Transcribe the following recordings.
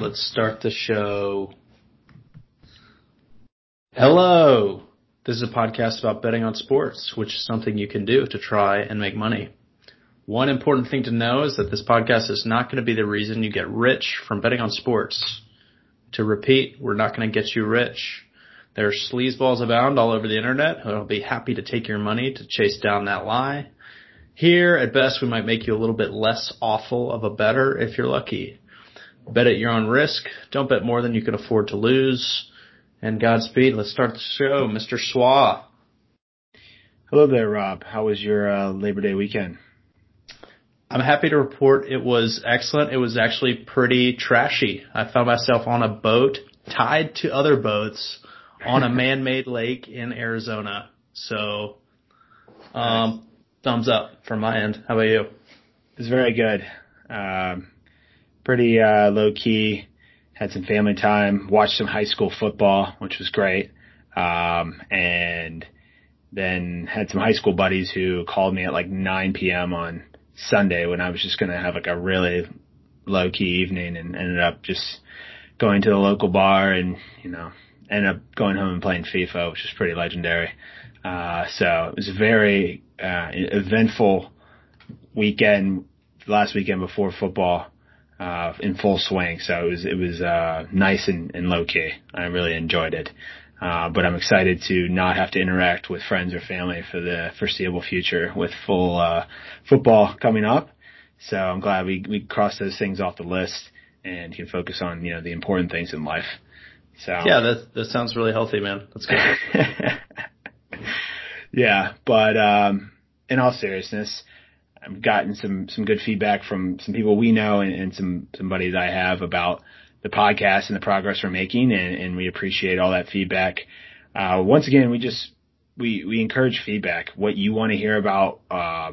let's start the show. Hello. This is a podcast about betting on sports, which is something you can do to try and make money. One important thing to know is that this podcast is not going to be the reason you get rich from betting on sports. To repeat, we're not going to get you rich. There are sleazeballs abound all over the internet who will be happy to take your money to chase down that lie. Here, at best, we might make you a little bit less awful of a better if you're lucky. Bet at your own risk. Don't bet more than you can afford to lose. And Godspeed. Let's start the show. Mr. Swah. Hello there, Rob. How was your uh, Labor Day weekend? I'm happy to report it was excellent. It was actually pretty trashy. I found myself on a boat tied to other boats on a man-made lake in Arizona. So, um, thumbs up from my end. How about you? It's very good. Um, pretty uh, low key. Had some family time. Watched some high school football, which was great. Um, and then had some high school buddies who called me at like 9 p.m. on Sunday when I was just going to have like a really low key evening and ended up just going to the local bar and, you know, ended up going home and playing FIFA, which was pretty legendary. Uh, so it was a very uh, eventful weekend, last weekend before football, uh, in full swing. So it was it was uh, nice and, and low key. I really enjoyed it. Uh, but I'm excited to not have to interact with friends or family for the foreseeable future with full uh, football coming up. So I'm glad we we crossed those things off the list and can focus on you know the important things in life. So yeah, that that sounds really healthy, man. That's good. yeah, but um, in all seriousness, I've gotten some some good feedback from some people we know and, and some some buddies I have about the podcast and the progress we're making, and, and we appreciate all that feedback. Uh, once again, we just we we encourage feedback. What you want to hear about, uh,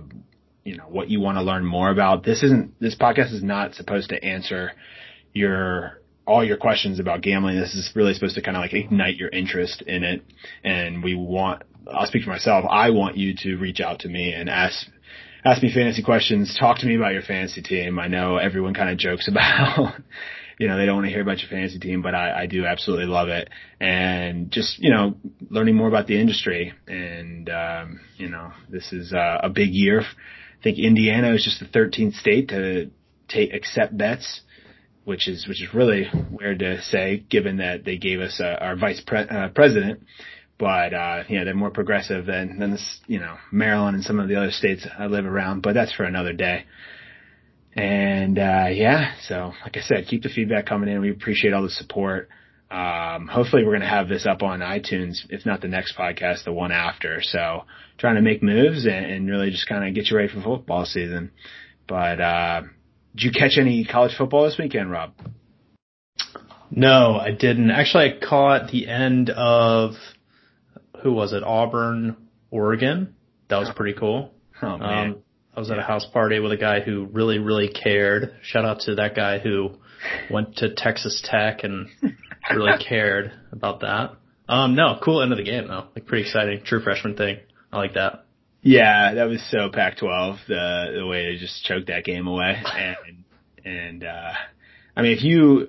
you know, what you want to learn more about. This isn't this podcast is not supposed to answer your all your questions about gambling. This is really supposed to kind of like ignite your interest in it. And we want, I'll speak for myself. I want you to reach out to me and ask, ask me fantasy questions. Talk to me about your fantasy team. I know everyone kind of jokes about, you know, they don't want to hear about your fantasy team, but I, I do absolutely love it. And just, you know, learning more about the industry. And, um, you know, this is uh, a big year. I think Indiana is just the 13th state to take, accept bets which is which is really weird to say, given that they gave us uh, our vice pre- uh, president. But uh, yeah, they're more progressive than than this, you know, Maryland and some of the other states I live around. But that's for another day. And uh, yeah, so like I said, keep the feedback coming in. We appreciate all the support. Um, hopefully, we're going to have this up on iTunes, if not the next podcast, the one after. So, trying to make moves and, and really just kind of get you ready for football season. But uh, did you catch any college football this weekend, Rob? No, I didn't. Actually, I caught the end of who was it? Auburn, Oregon. That was pretty cool. Oh man. Um, I was at a house party with a guy who really, really cared. Shout out to that guy who went to Texas Tech and really cared about that. Um, no, cool end of the game though. Like pretty exciting. True freshman thing. I like that. Yeah, that was so Pac-12 the the way they just choked that game away, and and uh, I mean if you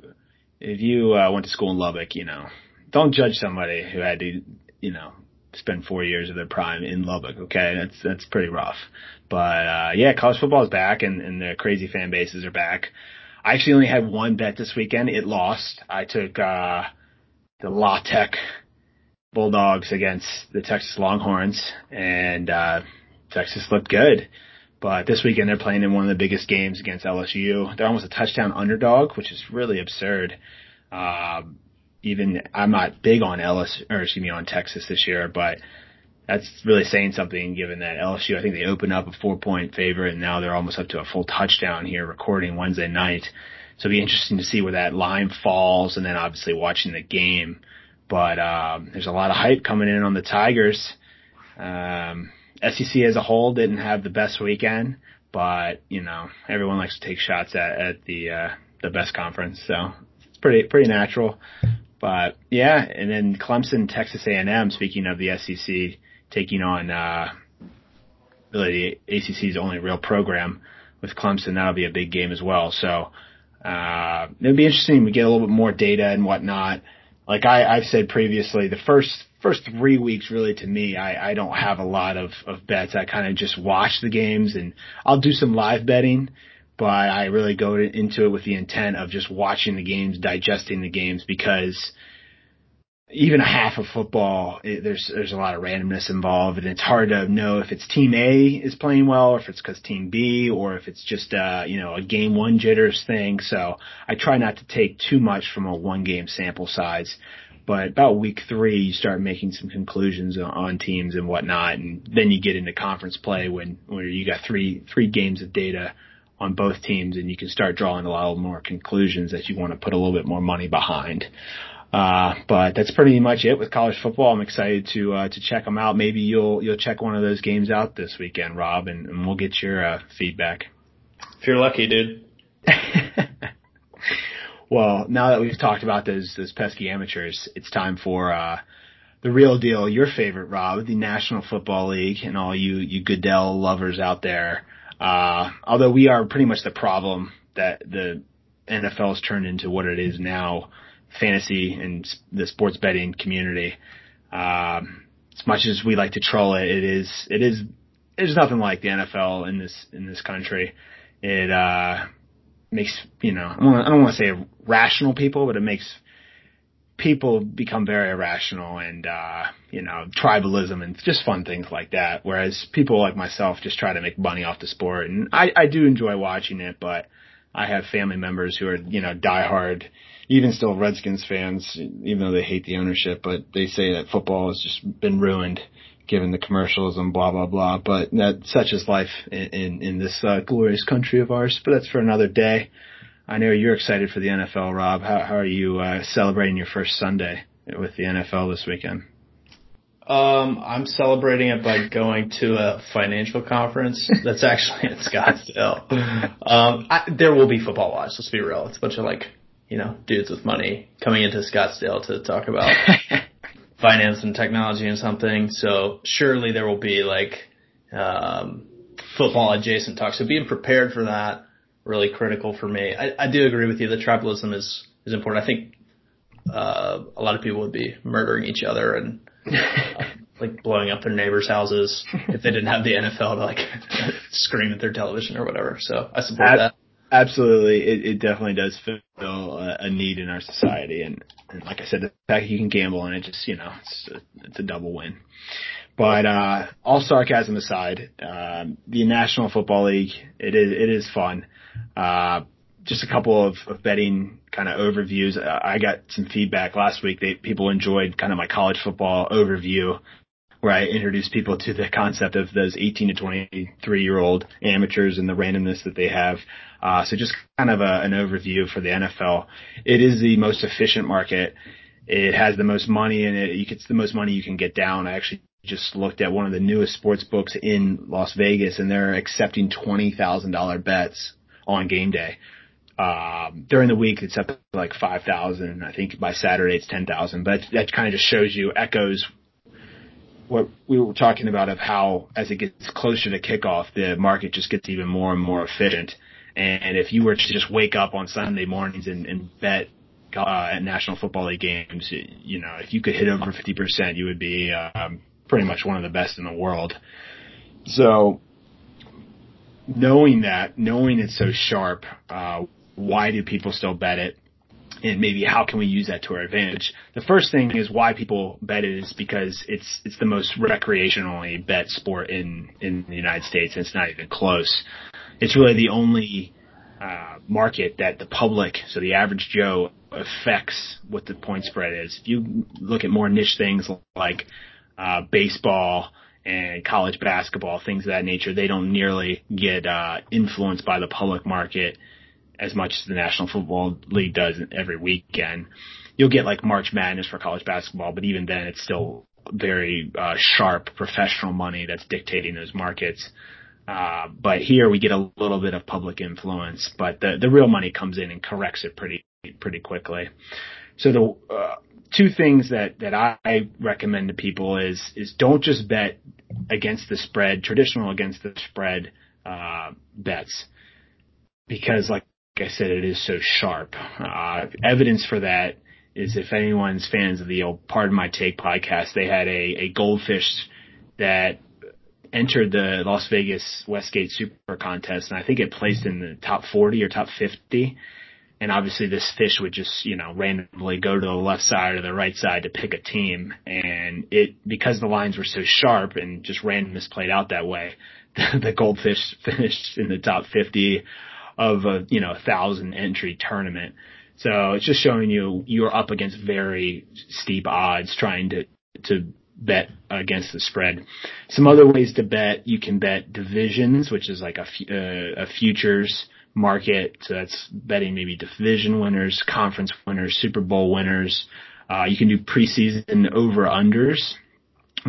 if you uh, went to school in Lubbock, you know, don't judge somebody who had to you know spend four years of their prime in Lubbock. Okay, that's that's pretty rough. But uh, yeah, college football is back, and and the crazy fan bases are back. I actually only had one bet this weekend. It lost. I took uh, the La Tech Bulldogs against the Texas Longhorns, and uh, Texas looked good. But this weekend they're playing in one of the biggest games against LSU. They're almost a touchdown underdog, which is really absurd. Uh, even I'm not big on LSU, or excuse me, on Texas this year, but that's really saying something given that LSU, I think they opened up a four point favorite and now they're almost up to a full touchdown here recording Wednesday night. So it'll be interesting to see where that line falls and then obviously watching the game. But um, there's a lot of hype coming in on the Tigers. Um, SEC as a whole didn't have the best weekend, but you know everyone likes to take shots at, at the uh, the best conference, so it's pretty pretty natural. But yeah, and then Clemson, Texas A&M. Speaking of the SEC taking on uh, really the ACC's only real program with Clemson, that'll be a big game as well. So Uh, it'd be interesting. We get a little bit more data and whatnot. Like I, I've said previously, the first first three weeks really to me, I, I don't have a lot of, of bets. I kind of just watch the games and I'll do some live betting, but I really go to, into it with the intent of just watching the games, digesting the games because even a half of football, it, there's there's a lot of randomness involved, and it's hard to know if it's Team A is playing well, or if it's because Team B, or if it's just uh, you know a game one jitters thing. So I try not to take too much from a one game sample size. But about week three, you start making some conclusions on teams and whatnot, and then you get into conference play when where you got three three games of data on both teams, and you can start drawing a lot more conclusions that you want to put a little bit more money behind. Uh, but that's pretty much it with college football. I'm excited to uh, to check them out. Maybe you'll you'll check one of those games out this weekend, Rob, and, and we'll get your uh, feedback. If you're lucky, dude. well, now that we've talked about those those pesky amateurs, it's time for uh, the real deal. Your favorite, Rob, the National Football League, and all you you Goodell lovers out there. Uh, although we are pretty much the problem that the NFL has turned into what it is now fantasy and the sports betting community. Um, as much as we like to troll it, it is it is there's nothing like the NFL in this in this country. It uh, makes you know I don't want to say rational people, but it makes people become very irrational and uh, you know tribalism and just fun things like that. Whereas people like myself just try to make money off the sport, and I, I do enjoy watching it, but I have family members who are you know diehard even still Redskins fans, even though they hate the ownership, but they say that football has just been ruined given the commercials and blah blah blah. But that such is life in in, in this uh, glorious country of ours. But that's for another day. I know you're excited for the NFL, Rob. How how are you uh, celebrating your first Sunday with the NFL this weekend? Um, I'm celebrating it by going to a financial conference that's actually in Scottsdale. Um, I, there will be football watch. Let's be real. It's a bunch of like you know, dudes with money coming into Scottsdale to talk about finance and technology and something. So surely there will be like um, football adjacent talk. So being prepared for that really critical for me. I, I do agree with you. The tribalism is is important. I think uh, a lot of people would be murdering each other and uh, like blowing up their neighbors' houses if they didn't have the NFL to like scream at their television or whatever. So I support that. Absolutely, it, it definitely does fill a, a need in our society, and, and like I said, the fact you can gamble on it just you know it's a, it's a double win. But uh, all sarcasm aside, um, the National Football League it is it is fun. Uh, just a couple of, of betting kind of overviews. I got some feedback last week. They people enjoyed kind of my college football overview where I introduce people to the concept of those 18 to 23 year old amateurs and the randomness that they have. Uh, so just kind of a, an overview for the NFL. It is the most efficient market. It has the most money in it. It's the most money you can get down. I actually just looked at one of the newest sports books in Las Vegas and they're accepting $20,000 bets on game day. Um, during the week, it's up to like 5,000. I think by Saturday it's 10,000, but that kind of just shows you echoes what we were talking about of how as it gets closer to kickoff, the market just gets even more and more efficient. And if you were to just wake up on Sunday mornings and, and bet uh, at National Football League games, you know, if you could hit over 50%, you would be um, pretty much one of the best in the world. So knowing that, knowing it's so sharp, uh, why do people still bet it? and maybe how can we use that to our advantage? The first thing is why people bet it is because it's it's the most recreationally bet sport in in the United States, and it's not even close. It's really the only uh, market that the public, so the average Joe, affects what the point spread is. If you look at more niche things like uh, baseball and college basketball, things of that nature, they don't nearly get uh, influenced by the public market as much as the National Football League does every weekend. You'll get like March Madness for college basketball, but even then it's still very uh, sharp professional money that's dictating those markets. Uh, but here we get a little bit of public influence, but the the real money comes in and corrects it pretty pretty quickly. So the uh, two things that that I recommend to people is is don't just bet against the spread, traditional against the spread uh, bets, because like I said, it is so sharp. Uh, evidence for that is if anyone's fans of the old Pardon My Take podcast, they had a, a goldfish that entered the Las Vegas Westgate Super Contest, and I think it placed in the top 40 or top 50. And obviously, this fish would just, you know, randomly go to the left side or the right side to pick a team. And it, because the lines were so sharp and just randomness played out that way, the, the goldfish finished in the top 50 of a, you know, a thousand entry tournament. So it's just showing you you're up against very steep odds trying to, to bet against the spread. Some other ways to bet, you can bet divisions, which is like a, uh, a futures market. So that's betting maybe division winners, conference winners, Super Bowl winners. Uh, you can do preseason over unders,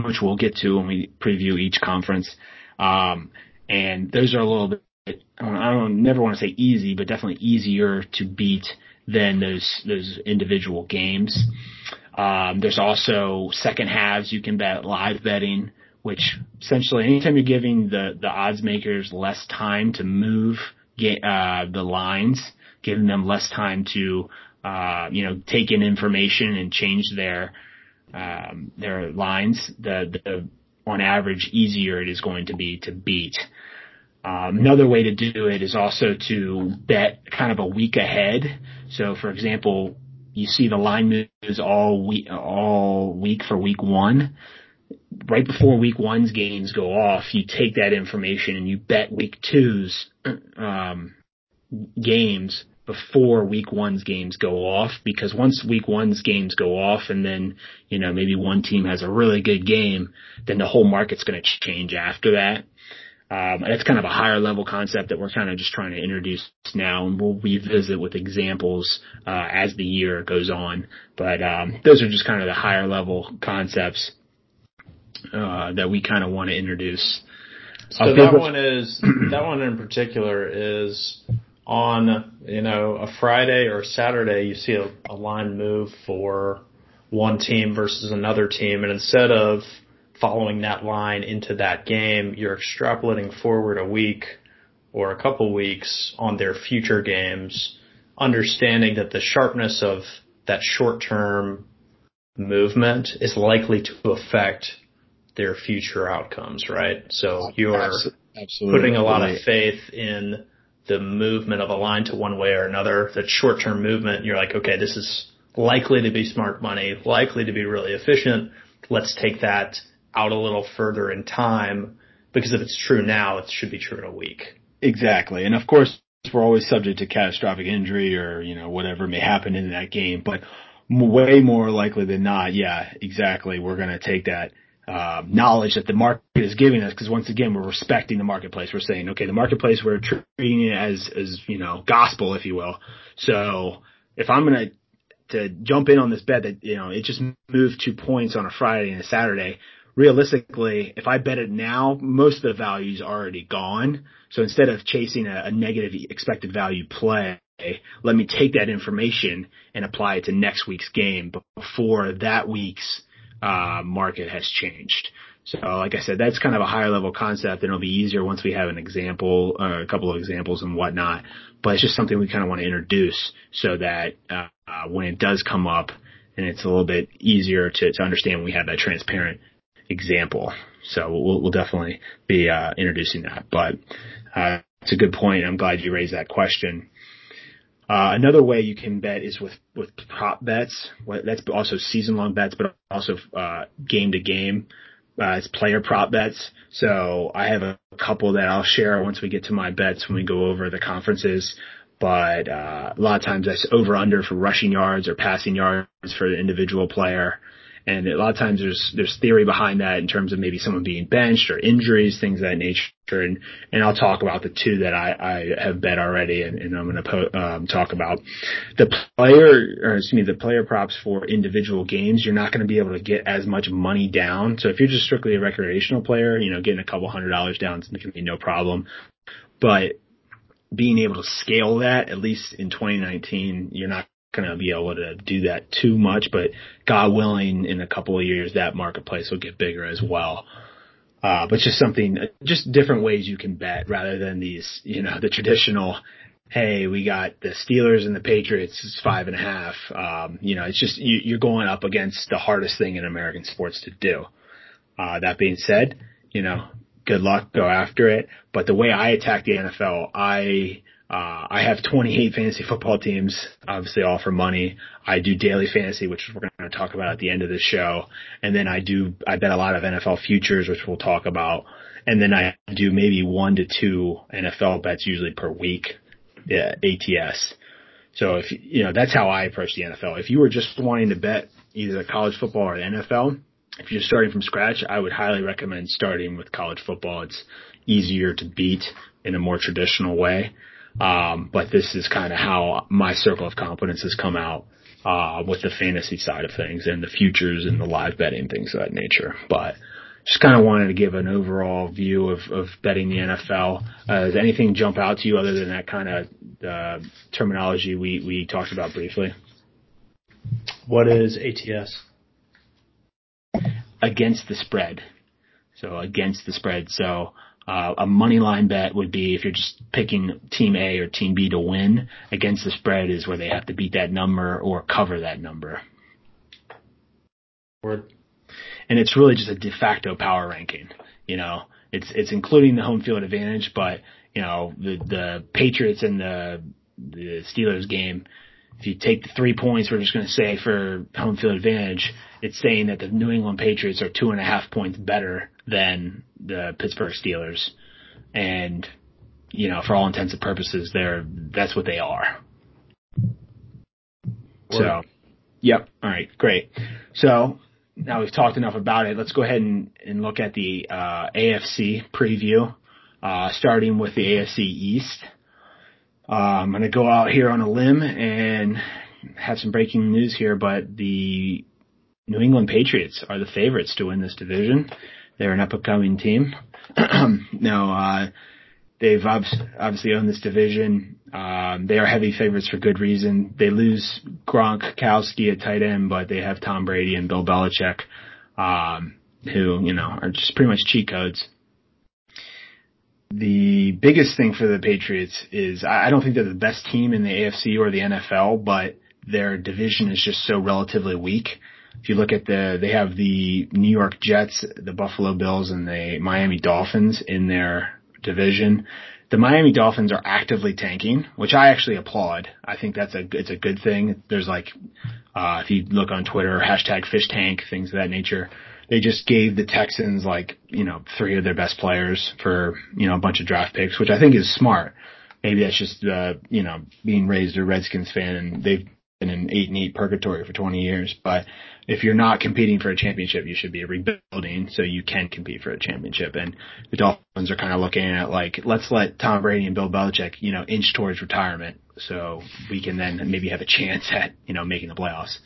which we'll get to when we preview each conference. Um, and those are a little bit, I don't, I don't never want to say easy, but definitely easier to beat than those, those individual games. Um, there's also second halves you can bet live betting, which essentially anytime you're giving the, the odds makers less time to move get, uh, the lines, giving them less time to, uh, you know, take in information and change their, um, their lines, the, the, on average easier it is going to be to beat. Um, another way to do it is also to bet kind of a week ahead. So for example, you see the line moves all week, all week for week one. Right before week one's games go off, you take that information and you bet week two's um, games before week one's games go off because once week one's games go off and then, you know, maybe one team has a really good game, then the whole market's going to change after that. Um, that's kind of a higher level concept that we're kind of just trying to introduce now, and we'll revisit with examples uh, as the year goes on. But um, those are just kind of the higher level concepts uh, that we kind of want to introduce. So that one is that one in particular is on you know a Friday or Saturday. You see a, a line move for one team versus another team, and instead of following that line into that game, you're extrapolating forward a week or a couple weeks on their future games, understanding that the sharpness of that short term movement is likely to affect their future outcomes, right? So you're Absolutely. putting a lot of faith in the movement of a line to one way or another, that short term movement, you're like, okay, this is likely to be smart money, likely to be really efficient. Let's take that out a little further in time because if it's true now, it should be true in a week. Exactly. And of course, we're always subject to catastrophic injury or, you know, whatever may happen in that game, but way more likely than not, yeah, exactly. We're going to take that uh, knowledge that the market is giving us because once again, we're respecting the marketplace. We're saying, okay, the marketplace, we're treating it as, as, you know, gospel, if you will. So if I'm going to to jump in on this bet that, you know, it just moved two points on a Friday and a Saturday realistically, if I bet it now, most of the value is already gone. So instead of chasing a, a negative expected value play, let me take that information and apply it to next week's game before that week's uh, market has changed. So, like I said, that's kind of a higher level concept, and it'll be easier once we have an example, uh, a couple of examples and whatnot. But it's just something we kind of want to introduce so that uh, when it does come up, and it's a little bit easier to, to understand we have that transparent example. So we'll, we'll definitely be uh, introducing that. But uh, it's a good point. I'm glad you raised that question. Uh, another way you can bet is with, with prop bets. That's also season long bets, but also uh, game to game. Uh, it's player prop bets. So I have a couple that I'll share once we get to my bets when we go over the conferences. But uh, a lot of times that's over under for rushing yards or passing yards for the individual player. And a lot of times there's there's theory behind that in terms of maybe someone being benched or injuries, things of that nature. And and I'll talk about the two that I, I have bet already, and, and I'm going to po- um, talk about the player or excuse me the player props for individual games. You're not going to be able to get as much money down. So if you're just strictly a recreational player, you know, getting a couple hundred dollars down is going to be no problem. But being able to scale that, at least in 2019, you're not going to be able to do that too much, but God willing, in a couple of years, that marketplace will get bigger as well. Uh, but just something, just different ways you can bet rather than these, you know, the traditional hey, we got the Steelers and the Patriots is five and a half. Um, you know, it's just you, you're going up against the hardest thing in American sports to do. Uh, that being said, you know, good luck, go after it. But the way I attack the NFL, I uh, I have 28 fantasy football teams, obviously all for money. I do daily fantasy, which we're going to talk about at the end of the show. And then I do, I bet a lot of NFL futures, which we'll talk about. And then I do maybe one to two NFL bets usually per week yeah, ATS. So if you know that's how I approach the NFL. If you were just wanting to bet either college football or the NFL, if you're starting from scratch, I would highly recommend starting with college football. It's easier to beat in a more traditional way. Um, but this is kind of how my circle of competence has come out uh, with the fantasy side of things and the futures and the live betting things of that nature. But just kind of wanted to give an overall view of, of betting the NFL. Uh, does anything jump out to you other than that kind of uh, terminology we, we talked about briefly? What is ATS? Against the spread. So against the spread. So uh, a money line bet would be if you're just picking team A or team B to win. Against the spread is where they have to beat that number or cover that number. Word and it's really just a de facto power ranking. You know, it's it's including the home field advantage, but you know the the Patriots and the the Steelers game. If you take the three points, we're just going to say for home field advantage, it's saying that the New England Patriots are two and a half points better than the Pittsburgh Steelers, and you know, for all intents and purposes, they're that's what they are. So, yep. All right, great. So now we've talked enough about it. Let's go ahead and, and look at the uh, AFC preview, uh, starting with the AFC East. Uh, I'm going to go out here on a limb and have some breaking news here, but the New England Patriots are the favorites to win this division. They're an up and coming team. now, uh, they've obviously owned this division. Um, they are heavy favorites for good reason. They lose Gronk, Gronkowski at tight end, but they have Tom Brady and Bill Belichick, um, who, you know, are just pretty much cheat codes. The biggest thing for the Patriots is I don't think they're the best team in the AFC or the NFL, but their division is just so relatively weak. If you look at the, they have the New York Jets, the Buffalo Bills, and the Miami Dolphins in their division the Miami Dolphins are actively tanking, which I actually applaud. I think that's a it's a good thing. There's like uh if you look on Twitter, hashtag fish tank, things of that nature. They just gave the Texans like, you know, three of their best players for, you know, a bunch of draft picks, which I think is smart. Maybe that's just uh, you know, being raised a Redskins fan and they've been in eight and eight purgatory for 20 years. But if you're not competing for a championship, you should be rebuilding so you can compete for a championship. And the Dolphins are kind of looking at like, let's let Tom Brady and Bill Belichick, you know, inch towards retirement so we can then maybe have a chance at, you know, making the playoffs.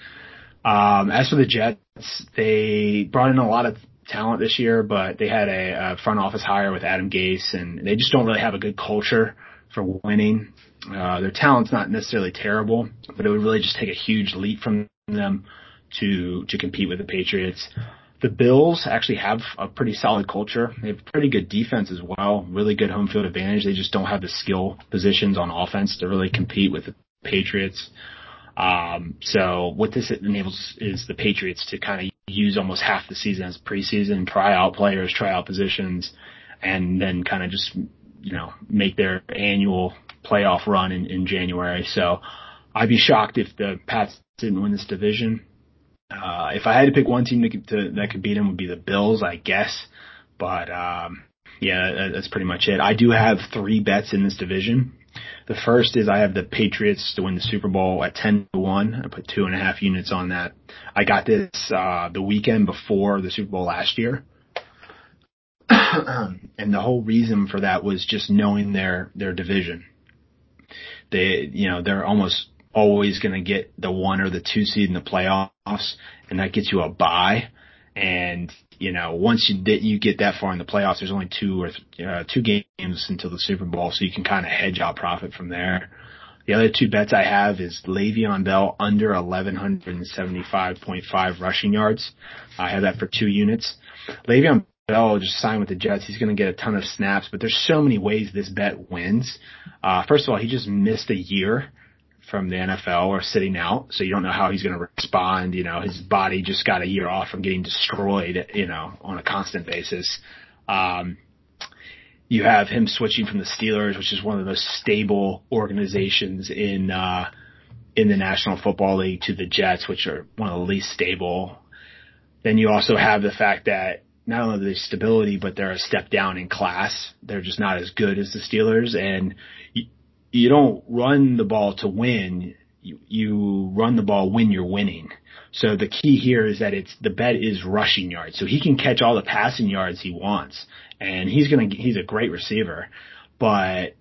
Um, as for the Jets, they brought in a lot of talent this year, but they had a, a front office hire with Adam Gase and they just don't really have a good culture for winning. Uh, their talent's not necessarily terrible, but it would really just take a huge leap from them to to compete with the Patriots. The Bills actually have a pretty solid culture. They have pretty good defense as well, really good home field advantage. They just don't have the skill positions on offense to really compete with the Patriots. Um, so what this enables is the Patriots to kind of use almost half the season as preseason, try out players, try out positions, and then kind of just you know make their annual playoff run in, in January. So I'd be shocked if the Pats didn't win this division. Uh, if I had to pick one team to, to, that could beat them would be the Bills, I guess. But um, yeah, that's pretty much it. I do have three bets in this division. The first is I have the Patriots to win the Super Bowl at ten to one. I put two and a half units on that. I got this uh, the weekend before the Super Bowl last year. and the whole reason for that was just knowing their their division. They, you know, they're almost always going to get the one or the two seed in the playoffs, and that gets you a bye. And you know, once you that you get that far in the playoffs, there's only two or uh, two games until the Super Bowl, so you can kind of hedge out profit from there. The other two bets I have is Le'Veon Bell under 1175.5 rushing yards. I have that for two units. Le'Veon Bell just signed with the Jets. He's going to get a ton of snaps, but there's so many ways this bet wins. Uh, first of all, he just missed a year from the NFL or sitting out, so you don't know how he's going to respond. You know, his body just got a year off from getting destroyed, you know, on a constant basis. Um, you have him switching from the Steelers, which is one of the most stable organizations in uh, in the National Football League, to the Jets, which are one of the least stable. Then you also have the fact that not only the stability, but they're a step down in class. They're just not as good as the Steelers, and you, don't run the ball to win. You, you run the ball when you're winning. So the key here is that it's the bet is rushing yards. So he can catch all the passing yards he wants, and he's gonna he's a great receiver. But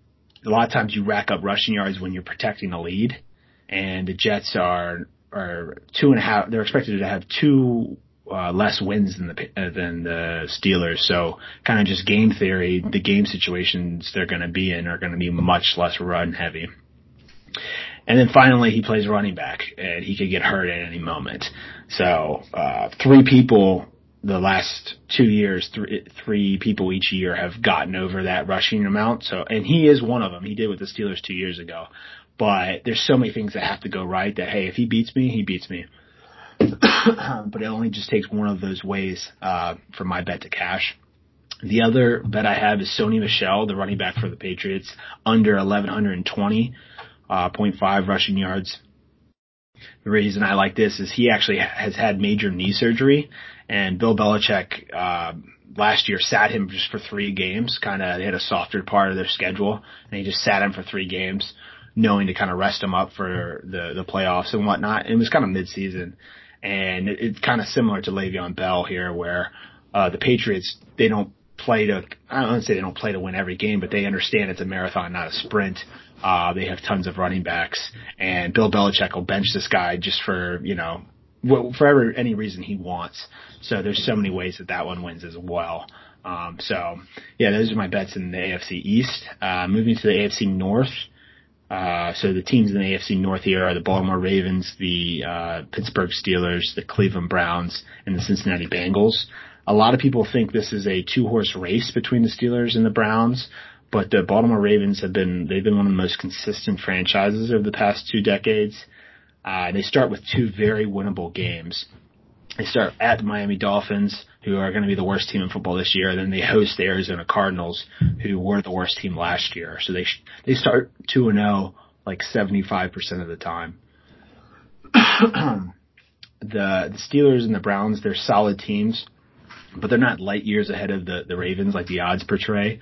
a lot of times you rack up rushing yards when you're protecting the lead, and the Jets are are two and a half. They're expected to have two uh, less wins than the uh, than the Steelers. So kind of just game theory, the game situations they're going to be in are going to be much less run heavy. And then finally, he plays running back, and he could get hurt at any moment. So uh, three people the last two years, three three people each year have gotten over that rushing amount. So, and he is one of them. He did with the Steelers two years ago. But there's so many things that have to go right that hey, if he beats me, he beats me. but it only just takes one of those ways uh, for my bet to cash. The other bet I have is Sony Michel, the running back for the Patriots, under 1120.5 uh, rushing yards. The reason I like this is he actually has had major knee surgery, and Bill Belichick uh, last year sat him just for three games. Kind of they had a softer part of their schedule, and he just sat him for three games, knowing to kind of rest him up for the the playoffs and whatnot. It was kind of midseason, and it, it's kind of similar to Le'Veon Bell here, where uh, the Patriots they don't play to I don't say they don't play to win every game, but they understand it's a marathon, not a sprint. Uh, they have tons of running backs, and Bill Belichick will bench this guy just for you know for ever any reason he wants. So there's so many ways that that one wins as well. Um, so yeah, those are my bets in the AFC East. Uh, moving to the AFC North. Uh, so the teams in the AFC North here are the Baltimore Ravens, the uh, Pittsburgh Steelers, the Cleveland Browns, and the Cincinnati Bengals. A lot of people think this is a two horse race between the Steelers and the Browns. But the Baltimore Ravens have been they've been one of the most consistent franchises over the past two decades. Uh, they start with two very winnable games. They start at the Miami Dolphins, who are going to be the worst team in football this year. Then they host the Arizona Cardinals, who were the worst team last year. So they they start two and zero oh like seventy five percent of the time. the the Steelers and the Browns, they're solid teams, but they're not light years ahead of the the Ravens like the odds portray.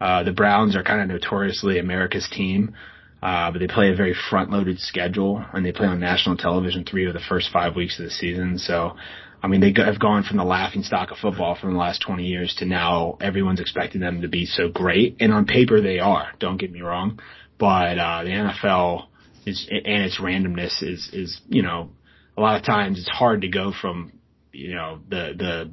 Uh, the Browns are kind of notoriously America's team, uh, but they play a very front-loaded schedule, and they play on national television three of the first five weeks of the season. So, I mean, they have gone from the laughing stock of football from the last 20 years to now everyone's expecting them to be so great, and on paper they are. Don't get me wrong, but uh, the NFL is and its randomness is is you know a lot of times it's hard to go from you know the the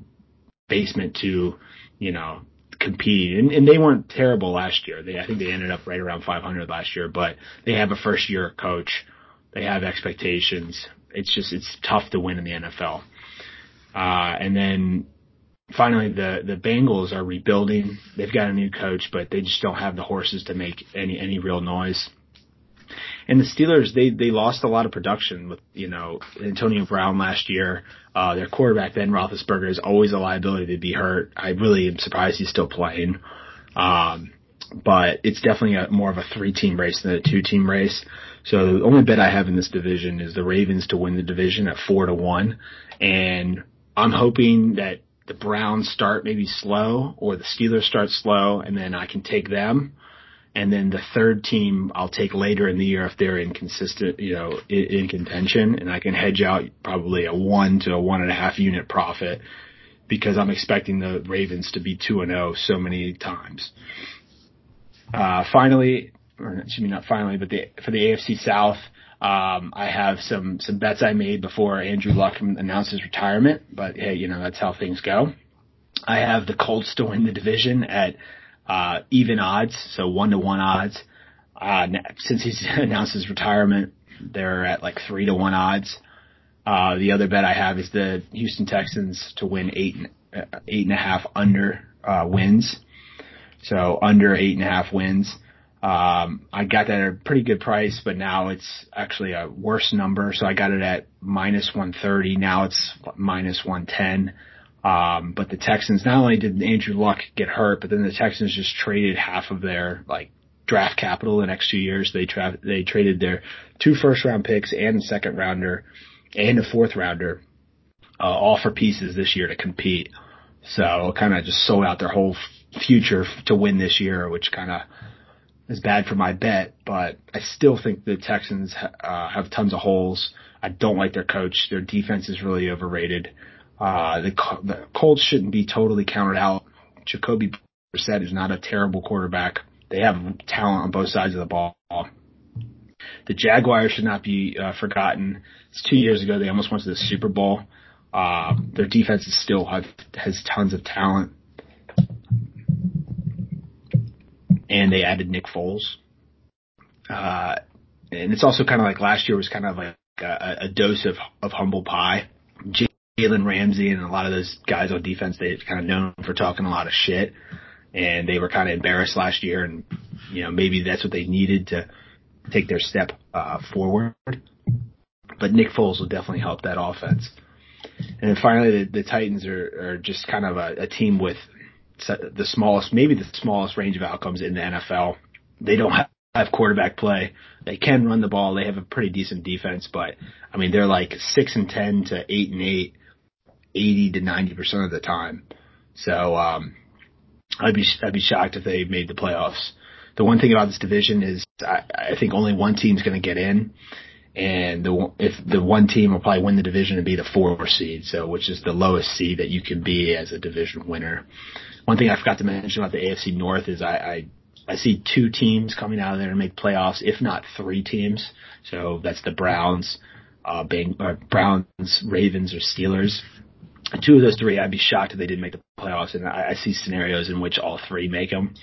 basement to you know compete, and, and they weren't terrible last year. They I think they ended up right around 500 last year, but they have a first year coach. They have expectations. It's just it's tough to win in the NFL. Uh, and then finally the the Bengals are rebuilding. They've got a new coach, but they just don't have the horses to make any any real noise. And the Steelers, they they lost a lot of production with you know Antonio Brown last year. Uh, their quarterback Ben Roethlisberger is always a liability to be hurt. I really am surprised he's still playing. Um, but it's definitely a, more of a three-team race than a two-team race. So the only bet I have in this division is the Ravens to win the division at four to one, and I'm hoping that the Browns start maybe slow or the Steelers start slow, and then I can take them and then the third team I'll take later in the year if they're inconsistent, you know, in, in contention, and I can hedge out probably a one to a one and a half unit profit because I'm expecting the Ravens to be two and zero oh so many times. Uh, finally, or excuse me, not finally, but the, for the AFC South, um, I have some some bets I made before Andrew Luck announced his retirement, but hey, you know that's how things go. I have the Colts to win the division at uh, even odds, so one to one odds. Uh, since he's announced his retirement, they're at like three to one odds. Uh, the other bet I have is the Houston Texans to win eight uh, eight and a half under uh, wins. So under eight and a half wins. Um, I got that at a pretty good price, but now it's actually a worse number. So I got it at minus 130. Now it's minus 110. Um, but the Texans, not only did Andrew Luck get hurt, but then the Texans just traded half of their like draft capital the next two years. They tra- they traded their two first round picks and a second rounder and a fourth rounder, uh, all for pieces this year to compete. So kind of just sold out their whole f- future f- to win this year, which kind of is bad for my bet, but I still think the Texans uh, have tons of holes. I don't like their coach. Their defense is really overrated. Uh, the, the Colts shouldn't be totally counted out. Jacoby Brissett is not a terrible quarterback. They have talent on both sides of the ball. The Jaguars should not be uh, forgotten. It's two years ago they almost went to the Super Bowl. Uh, their defense is still have, has tons of talent. and they added Nick Foles. Uh, and it's also kind of like last year was kind of like a, a dose of, of humble pie. Jalen Ramsey and a lot of those guys on defense, they kind of known for talking a lot of shit and they were kind of embarrassed last year and, you know, maybe that's what they needed to take their step, uh, forward. But Nick Foles will definitely help that offense. And then finally, the, the Titans are, are just kind of a, a team with the smallest, maybe the smallest range of outcomes in the NFL. They don't have, have quarterback play. They can run the ball. They have a pretty decent defense, but I mean, they're like six and 10 to eight and eight, 80 to 90% of the time. So, um, I'd be, I'd be shocked if they made the playoffs. The one thing about this division is I, I think only one team's going to get in and the if the one team will probably win the division and be the four seed, so which is the lowest seed that you can be as a division winner. One thing I forgot to mention about the AFC North is I, I I see two teams coming out of there to make playoffs, if not three teams. So that's the Browns, uh, Bang, or Browns, Ravens, or Steelers. Two of those three, I'd be shocked if they didn't make the playoffs, and I, I see scenarios in which all three make them.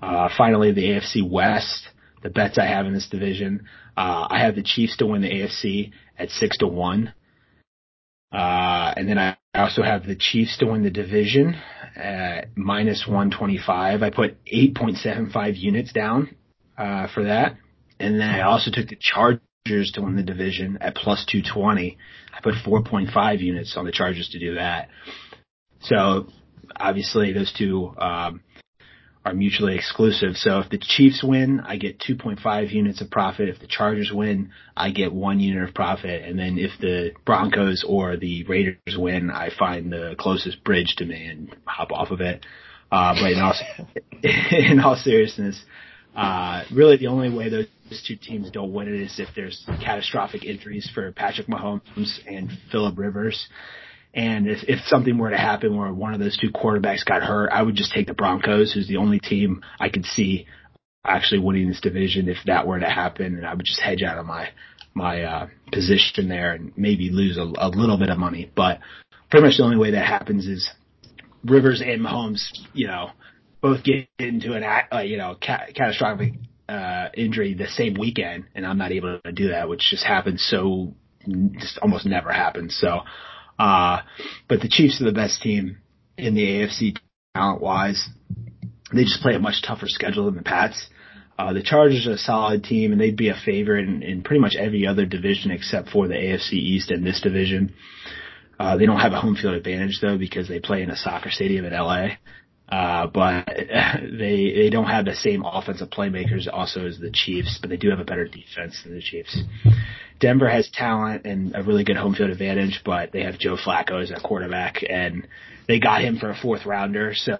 Uh, finally, the AFC West, the bets I have in this division, uh, I have the Chiefs to win the AFC at six to one. Uh, and then I also have the Chiefs to win the division at minus 125. I put 8.75 units down, uh, for that. And then I also took the Chargers to win the division at plus 220. I put 4.5 units on the Chargers to do that. So obviously those two, um, are mutually exclusive. So if the Chiefs win, I get 2.5 units of profit. If the Chargers win, I get one unit of profit. And then if the Broncos or the Raiders win, I find the closest bridge to me and hop off of it. Uh, but in all, in all seriousness, uh, really the only way those two teams don't win it is if there's catastrophic injuries for Patrick Mahomes and Philip Rivers. And if, if something were to happen where one of those two quarterbacks got hurt, I would just take the Broncos, who's the only team I could see actually winning this division if that were to happen. And I would just hedge out of my, my, uh, position there and maybe lose a, a little bit of money. But pretty much the only way that happens is Rivers and Mahomes, you know, both get into an, uh, you know, ca- catastrophic, uh, injury the same weekend. And I'm not able to do that, which just happens so, just almost never happens. So, uh, but the Chiefs are the best team in the AFC talent wise. They just play a much tougher schedule than the Pats. Uh, the Chargers are a solid team and they'd be a favorite in, in pretty much every other division except for the AFC East and this division. Uh, they don't have a home field advantage though because they play in a soccer stadium in LA. Uh, but they they don't have the same offensive playmakers also as the Chiefs, but they do have a better defense than the Chiefs. Denver has talent and a really good home field advantage, but they have Joe Flacco as a quarterback, and they got him for a fourth rounder. So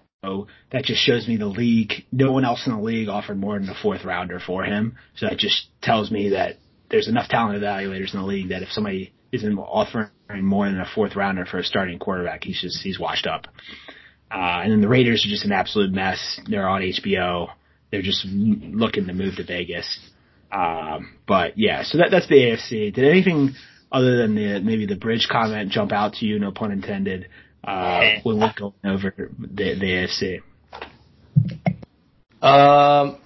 that just shows me the league. No one else in the league offered more than a fourth rounder for him. So that just tells me that there's enough talent evaluators in the league that if somebody isn't offering more than a fourth rounder for a starting quarterback, he's just he's washed up. Uh, and then the Raiders are just an absolute mess. They're on HBO. They're just looking to move to Vegas. Um, but yeah, so that, that's the AFC. Did anything other than the maybe the bridge comment jump out to you? No pun intended. Uh, when we're going over the, the AFC. Um,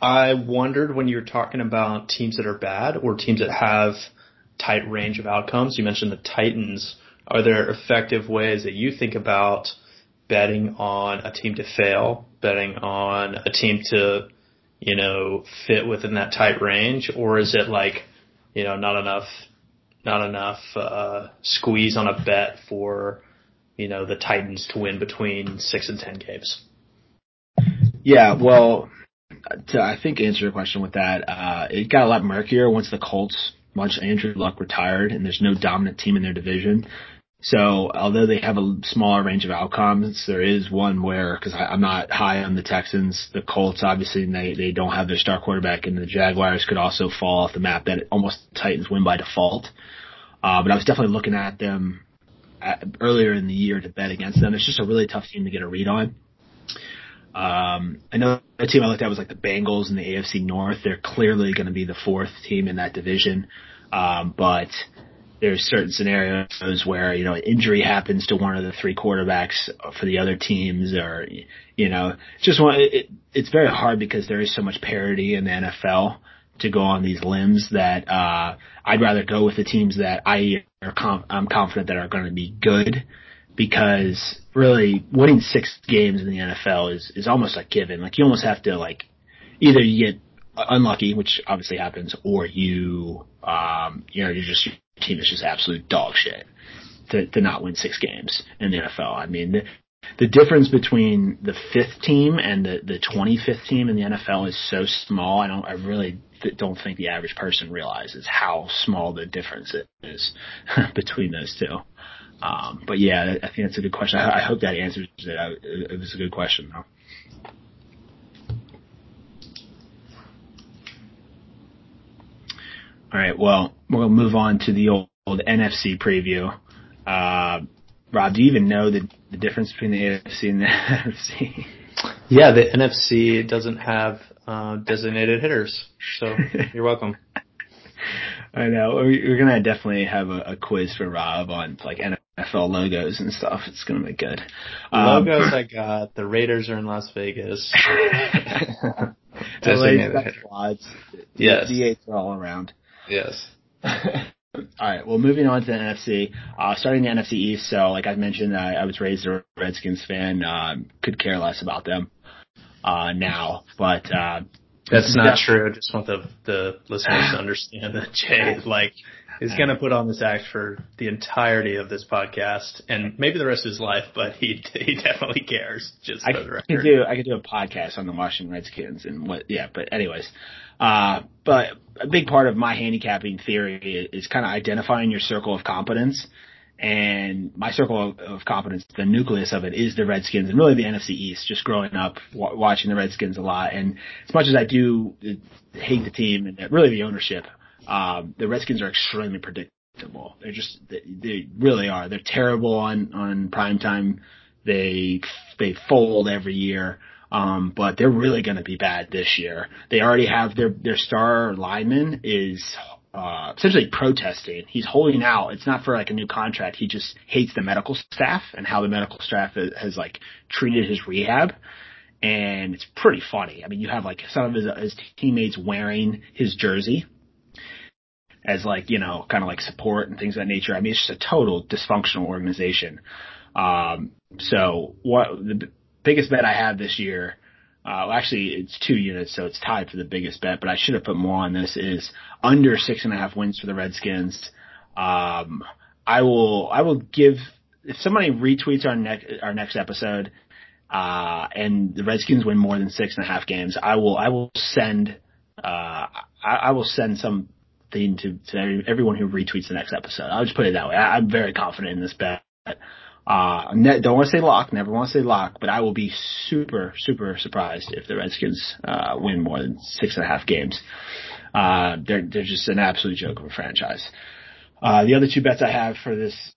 I wondered when you were talking about teams that are bad or teams that have tight range of outcomes. You mentioned the Titans are there effective ways that you think about betting on a team to fail, betting on a team to, you know, fit within that tight range, or is it like, you know, not enough, not enough uh, squeeze on a bet for, you know, the Titans to win between six and ten games? Yeah, well, to I think answer your question with that, uh, it got a lot murkier once the Colts once Andrew Luck retired and there's no dominant team in their division. So although they have a smaller range of outcomes, there is one where because I'm not high on the Texans, the Colts obviously they they don't have their star quarterback, and the Jaguars could also fall off the map. That almost Titans win by default. Uh, but I was definitely looking at them at, earlier in the year to bet against them. It's just a really tough team to get a read on. Um, I know the team I looked at was like the Bengals in the AFC North. They're clearly going to be the fourth team in that division, um, but there's certain scenarios where you know injury happens to one of the three quarterbacks for the other teams, or you know, just one. It, it's very hard because there is so much parity in the NFL to go on these limbs that uh, I'd rather go with the teams that I are com- I'm confident that are going to be good because really winning six games in the NFL is is almost a given. Like you almost have to like either you get unlucky, which obviously happens, or you um you know you just team is just absolute dog shit to, to not win six games in the NFL. I mean, the, the difference between the fifth team and the, the 25th team in the NFL is so small. I don't, I really don't think the average person realizes how small the difference is between those two. Um, but yeah, I think that's a good question. I, I hope that answers it. I, it was a good question though. All right. Well, we'll move on to the old, old NFC preview. Uh, Rob, do you even know the, the difference between the AFC and the NFC? Yeah, the NFC doesn't have uh, designated hitters, so you're welcome. I know. We're gonna definitely have a, a, quiz for Rob on like NFL logos and stuff. It's gonna be good. Um, logos I got. The Raiders are in Las Vegas. designated hitters. Yes. DH are all around. Yes. All right. Well, moving on to the NFC. Uh, starting the NFC East. So, like I mentioned, I, I was raised a Redskins fan. Uh, could care less about them uh, now, but uh, that's not true. I just want the the listeners to understand that Jay like is going to put on this act for the entirety of this podcast and maybe the rest of his life, but he he definitely cares. Just I could do I could do a podcast on the Washington Redskins and what yeah, but anyways, uh, but a big part of my handicapping theory is, is kind of identifying your circle of competence. And my circle of, of, competence, the nucleus of it is the Redskins and really the NFC East, just growing up w- watching the Redskins a lot. And as much as I do hate the team and really the ownership, um, the Redskins are extremely predictable. They're just, they, they really are. They're terrible on, on prime time. They, they fold every year. Um, but they're really going to be bad this year. They already have their, their star lineman is, uh, essentially protesting. He's holding out. It's not for like a new contract. He just hates the medical staff and how the medical staff has, has like treated his rehab. And it's pretty funny. I mean, you have like some of his, his teammates wearing his jersey as like, you know, kind of like support and things of that nature. I mean, it's just a total dysfunctional organization. Um, so what the biggest bet I have this year, uh, well, actually it's two units, so it's tied for the biggest bet, but I should have put more on this is under six and a half wins for the Redskins. Um, I will, I will give, if somebody retweets our next, our next episode, uh, and the Redskins win more than six and a half games, I will, I will send, uh, I, I will send some thing to, to everyone who retweets the next episode. I'll just put it that way. I, I'm very confident in this bet. Uh, ne- don't want to say lock, never want to say lock, but I will be super, super surprised if the Redskins, uh, win more than six and a half games. Uh, they're, they're just an absolute joke of a franchise. Uh, the other two bets I have for this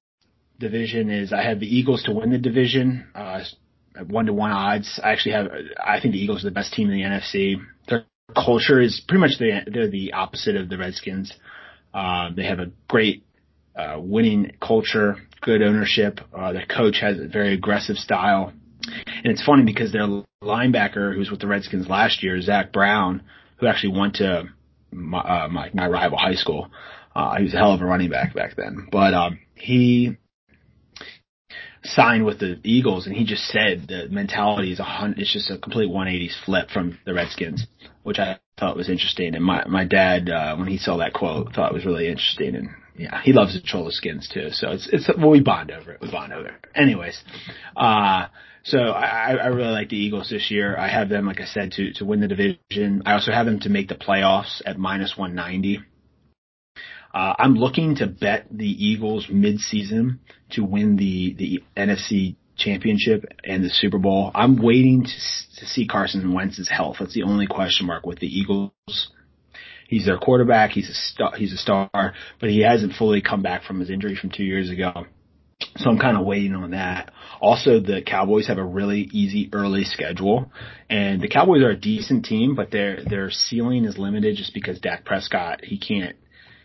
division is I have the Eagles to win the division, uh, one to one odds. I actually have, I think the Eagles are the best team in the NFC. Culture is pretty much the, they're the opposite of the Redskins. Uh, they have a great, uh, winning culture good ownership. Uh, the coach has a very aggressive style. And it's funny because their linebacker, who's with the Redskins last year, Zach Brown, who actually went to my, uh, my, my rival high school, uh, he was a hell of a running back back then. But um, he signed with the Eagles, and he just said the mentality is a hundred. It's just a complete 180 flip from the Redskins, which I thought was interesting. And my my dad, uh, when he saw that quote, thought it was really interesting. And yeah, he loves the Cholo skins too. So it's it's well, we bond over it. We bond over it. Anyways, uh, so I, I really like the Eagles this year. I have them, like I said, to to win the division. I also have them to make the playoffs at minus 190. Uh, I'm looking to bet the Eagles mid-season to win the the NFC championship and the Super Bowl. I'm waiting to, to see Carson Wentz's health. That's the only question mark with the Eagles. He's their quarterback. He's a star, he's a star, but he hasn't fully come back from his injury from two years ago. So I'm kind of waiting on that. Also, the Cowboys have a really easy early schedule, and the Cowboys are a decent team, but their their ceiling is limited just because Dak Prescott he can't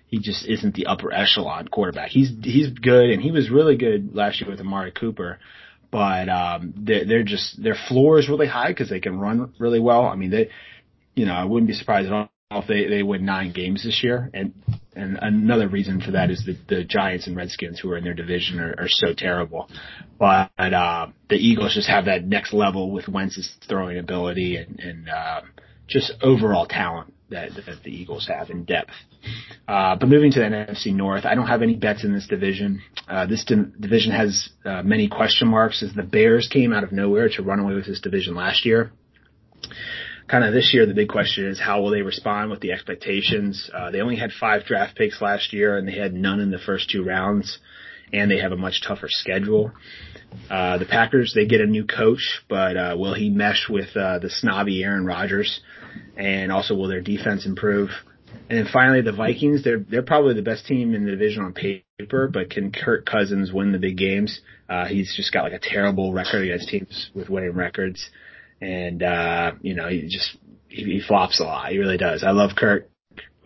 he just isn't the upper echelon quarterback. He's he's good, and he was really good last year with Amari Cooper. But um, they're, they're just their floor is really high because they can run really well. I mean, they, you know, I wouldn't be surprised at all if they they win nine games this year. And and another reason for that is that the Giants and Redskins, who are in their division, are, are so terrible. But uh, the Eagles just have that next level with Wentz's throwing ability and and uh, just overall talent that, that the Eagles have in depth. Uh, but moving to the NFC North, I don't have any bets in this division. Uh, this di- division has uh, many question marks as the Bears came out of nowhere to run away with this division last year. Kind of this year, the big question is how will they respond with the expectations? Uh, they only had five draft picks last year and they had none in the first two rounds and they have a much tougher schedule. Uh, the Packers, they get a new coach, but, uh, will he mesh with, uh, the snobby Aaron Rodgers? And also will their defense improve? And then finally, the Vikings, they're, they're probably the best team in the division on paper, but can Kirk Cousins win the big games? Uh, he's just got like a terrible record against teams with winning records. And, uh, you know, he just, he, he flops a lot. He really does. I love Kirk,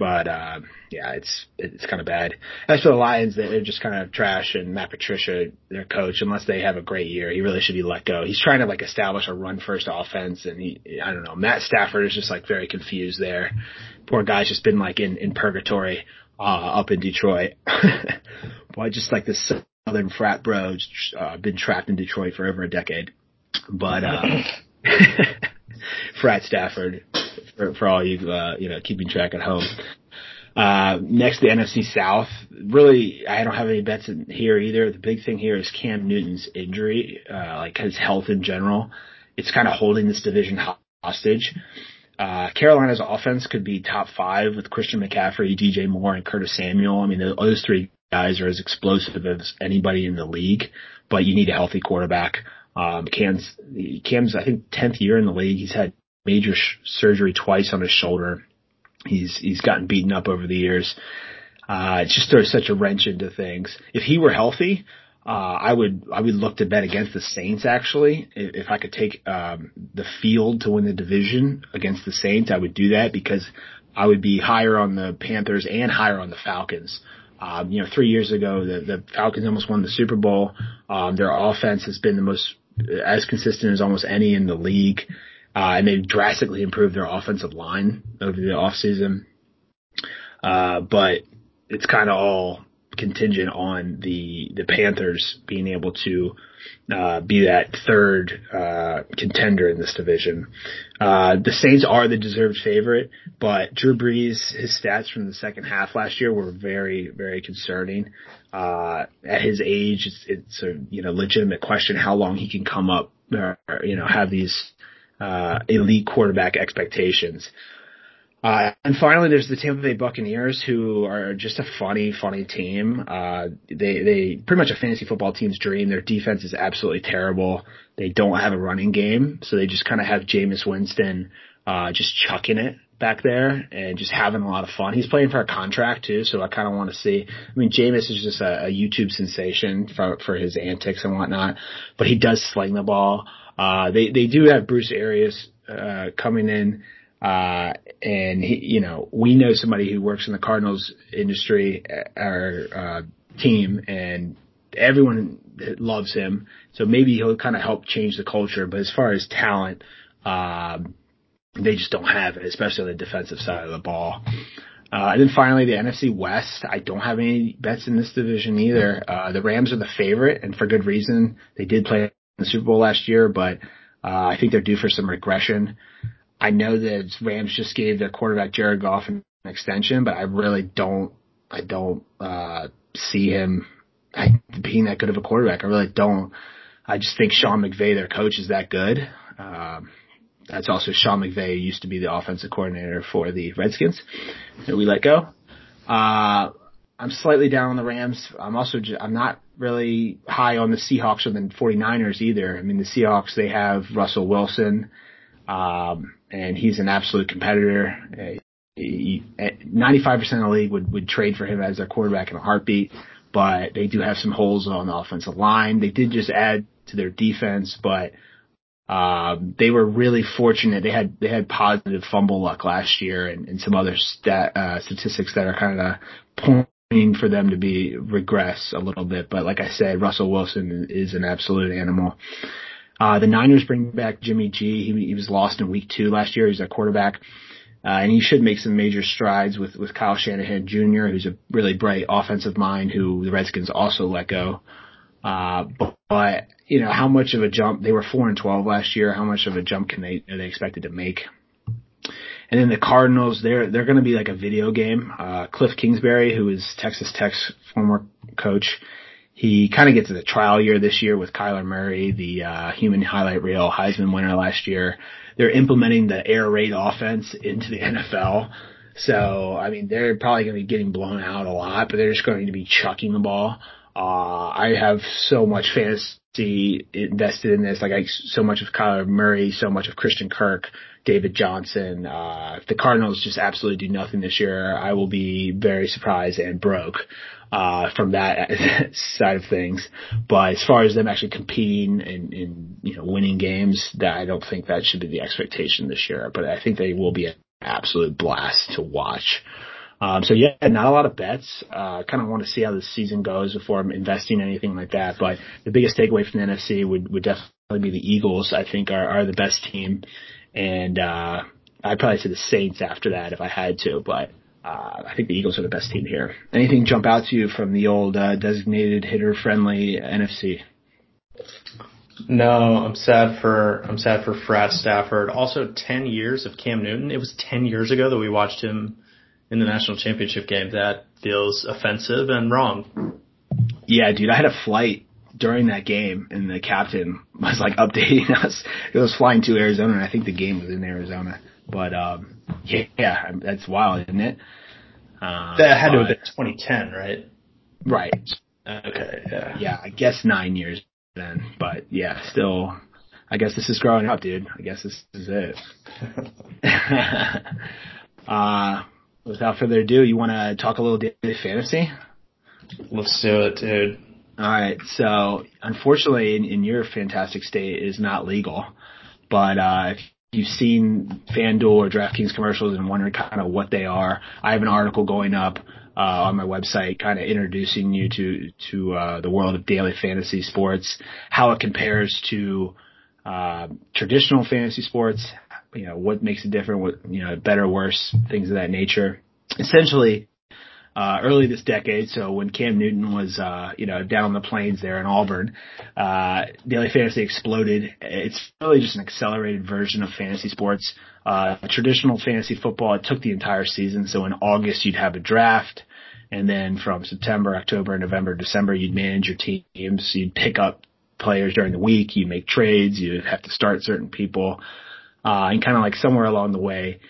but, uh, yeah, it's it's kind of bad. As for the Lions, they're just kind of trash, and Matt Patricia, their coach, unless they have a great year, he really should be let go. He's trying to like establish a run first offense, and he, I don't know, Matt Stafford is just like very confused there. Poor guy's just been like in in purgatory uh, up in Detroit. Boy, just like this southern frat bro, uh, been trapped in Detroit for over a decade. But uh, frat Stafford for, for all you uh, you know keeping track at home. Uh, next, the NFC South. Really, I don't have any bets in here either. The big thing here is Cam Newton's injury, uh, like his health in general. It's kind of holding this division hostage. Uh, Carolina's offense could be top five with Christian McCaffrey, DJ Moore, and Curtis Samuel. I mean, those three guys are as explosive as anybody in the league, but you need a healthy quarterback. Um, Cam's, Cam's, I think, 10th year in the league. He's had major sh- surgery twice on his shoulder. He's he's gotten beaten up over the years. Uh, it just throws such a wrench into things. If he were healthy, uh, I would I would look to bet against the Saints. Actually, if, if I could take um, the field to win the division against the Saints, I would do that because I would be higher on the Panthers and higher on the Falcons. Um, you know, three years ago, the, the Falcons almost won the Super Bowl. Um, their offense has been the most as consistent as almost any in the league. Uh, and they've drastically improved their offensive line over the offseason. Uh, but it's kind of all contingent on the, the Panthers being able to, uh, be that third, uh, contender in this division. Uh, the Saints are the deserved favorite, but Drew Brees, his stats from the second half last year were very, very concerning. Uh, at his age, it's, it's a, you know, legitimate question how long he can come up or, you know, have these, uh, elite quarterback expectations. Uh, and finally, there's the Tampa Bay Buccaneers, who are just a funny, funny team. Uh, they, they pretty much a fantasy football team's dream. Their defense is absolutely terrible. They don't have a running game, so they just kind of have Jameis Winston, uh, just chucking it back there and just having a lot of fun. He's playing for a contract too, so I kind of want to see. I mean, Jameis is just a, a YouTube sensation for for his antics and whatnot, but he does sling the ball. Uh, they, they do have Bruce Arians, uh, coming in, uh, and he, you know, we know somebody who works in the Cardinals industry, our, uh, team and everyone loves him. So maybe he'll kind of help change the culture. But as far as talent, um, they just don't have it, especially on the defensive side of the ball. Uh, and then finally, the NFC West. I don't have any bets in this division either. Uh, the Rams are the favorite, and for good reason. They did play the Super Bowl last year, but uh, I think they're due for some regression. I know that Rams just gave their quarterback Jared Goff an extension, but I really don't. I don't uh, see him being that good of a quarterback. I really don't. I just think Sean McVay, their coach, is that good. Um, that's also Sean McVay used to be the offensive coordinator for the Redskins that we let go. Uh, I'm slightly down on the Rams. I'm also just, I'm not really high on the Seahawks or the 49ers either. I mean, the Seahawks they have Russell Wilson, um, and he's an absolute competitor. He, 95% of the league would would trade for him as their quarterback in a heartbeat, but they do have some holes on the offensive line. They did just add to their defense, but um, they were really fortunate. They had they had positive fumble luck last year, and, and some other stat uh, statistics that are kind of pointing for them to be regress a little bit. But like I said, Russell Wilson is an absolute animal. Uh, the Niners bring back Jimmy G. He, he was lost in week two last year. He's a quarterback. Uh, and he should make some major strides with, with Kyle Shanahan Jr., who's a really bright offensive mind who the Redskins also let go. Uh, but, but, you know, how much of a jump, they were 4 and 12 last year, how much of a jump can they, are they expected to make? And then the Cardinals, they're, they're going to be like a video game. Uh, Kliff Kingsbury, who is Texas Tech's former coach, he kind of gets to the trial year this year with Kyler Murray, the, uh, human highlight reel Heisman winner last year. They're implementing the air raid offense into the NFL. So, I mean, they're probably going to be getting blown out a lot, but they're just going to be chucking the ball. Uh, I have so much fantasy invested in this. Like I, so much of Kyler Murray, so much of Christian Kirk, David Johnson. Uh, if the Cardinals just absolutely do nothing this year, I will be very surprised and broke. Uh, from that side of things, but as far as them actually competing and, and you know winning games, that I don't think that should be the expectation this year. But I think they will be an absolute blast to watch. Um, so yeah, not a lot of bets. Uh, kind of want to see how the season goes before I'm investing in anything like that. But the biggest takeaway from the NFC would, would definitely be the Eagles. I think are, are the best team. And, uh, I'd probably say the Saints after that if I had to, but, uh, I think the Eagles are the best team here. Anything jump out to you from the old, uh, designated hitter friendly NFC? No, I'm sad for I'm sad for Frat Stafford. Also, ten years of Cam Newton. It was ten years ago that we watched him in the national championship game. That feels offensive and wrong. Yeah, dude, I had a flight during that game, and the captain was like updating us. It was flying to Arizona, and I think the game was in Arizona. But um, yeah, yeah, that's wild, isn't it? Uh, that had to have been 2010, right? Right. Okay. Yeah. Yeah, I guess nine years then, but yeah, still. I guess this is growing up, dude. I guess this is it. uh, without further ado, you want to talk a little daily fantasy? Let's do it, dude. All right. So, unfortunately, in, in your fantastic state, it is not legal. But uh, if you've seen FanDuel or DraftKings commercials and wondered kind of what they are, I have an article going up uh, on my website, kind of introducing you to to uh, the world of daily fantasy sports, how it compares to uh, traditional fantasy sports, you know, what makes it different, what, you know, better, worse, things of that nature. Essentially, uh, early this decade, so when Cam Newton was, uh, you know, down on the plains there in Auburn, uh, daily fantasy exploded. It's really just an accelerated version of fantasy sports. Uh, traditional fantasy football, it took the entire season. So in August, you'd have a draft. And then from September, October, November, December, you'd manage your teams. You'd pick up players during the week. You'd make trades. You'd have to start certain people. Uh, and kind of like somewhere along the way,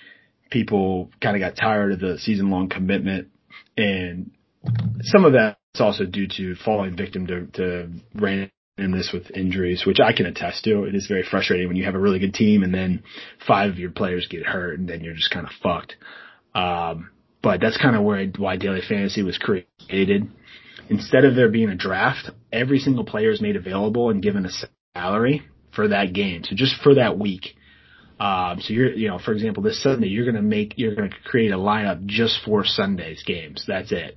people kind of got tired of the season long commitment and some of that's also due to falling victim to, to randomness with injuries, which I can attest to. It is very frustrating when you have a really good team and then five of your players get hurt and then you're just kind of fucked. Um, but that's kind of where why daily fantasy was created. Instead of there being a draft, every single player is made available and given a salary for that game. So just for that week, um, so you're, you know, for example, this Sunday, you're going to make, you're going to create a lineup just for Sunday's games. That's it.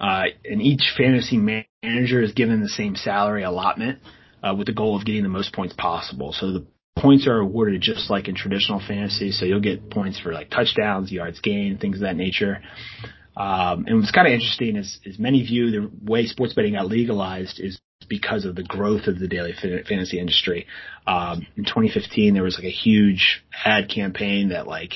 Uh, and each fantasy manager is given the same salary allotment, uh, with the goal of getting the most points possible. So the points are awarded just like in traditional fantasy. So you'll get points for like touchdowns, yards gained, things of that nature. Um, and what's kind of interesting is, is many view the way sports betting got legalized is because of the growth of the daily fantasy industry. Um, in 2015, there was like a huge ad campaign that like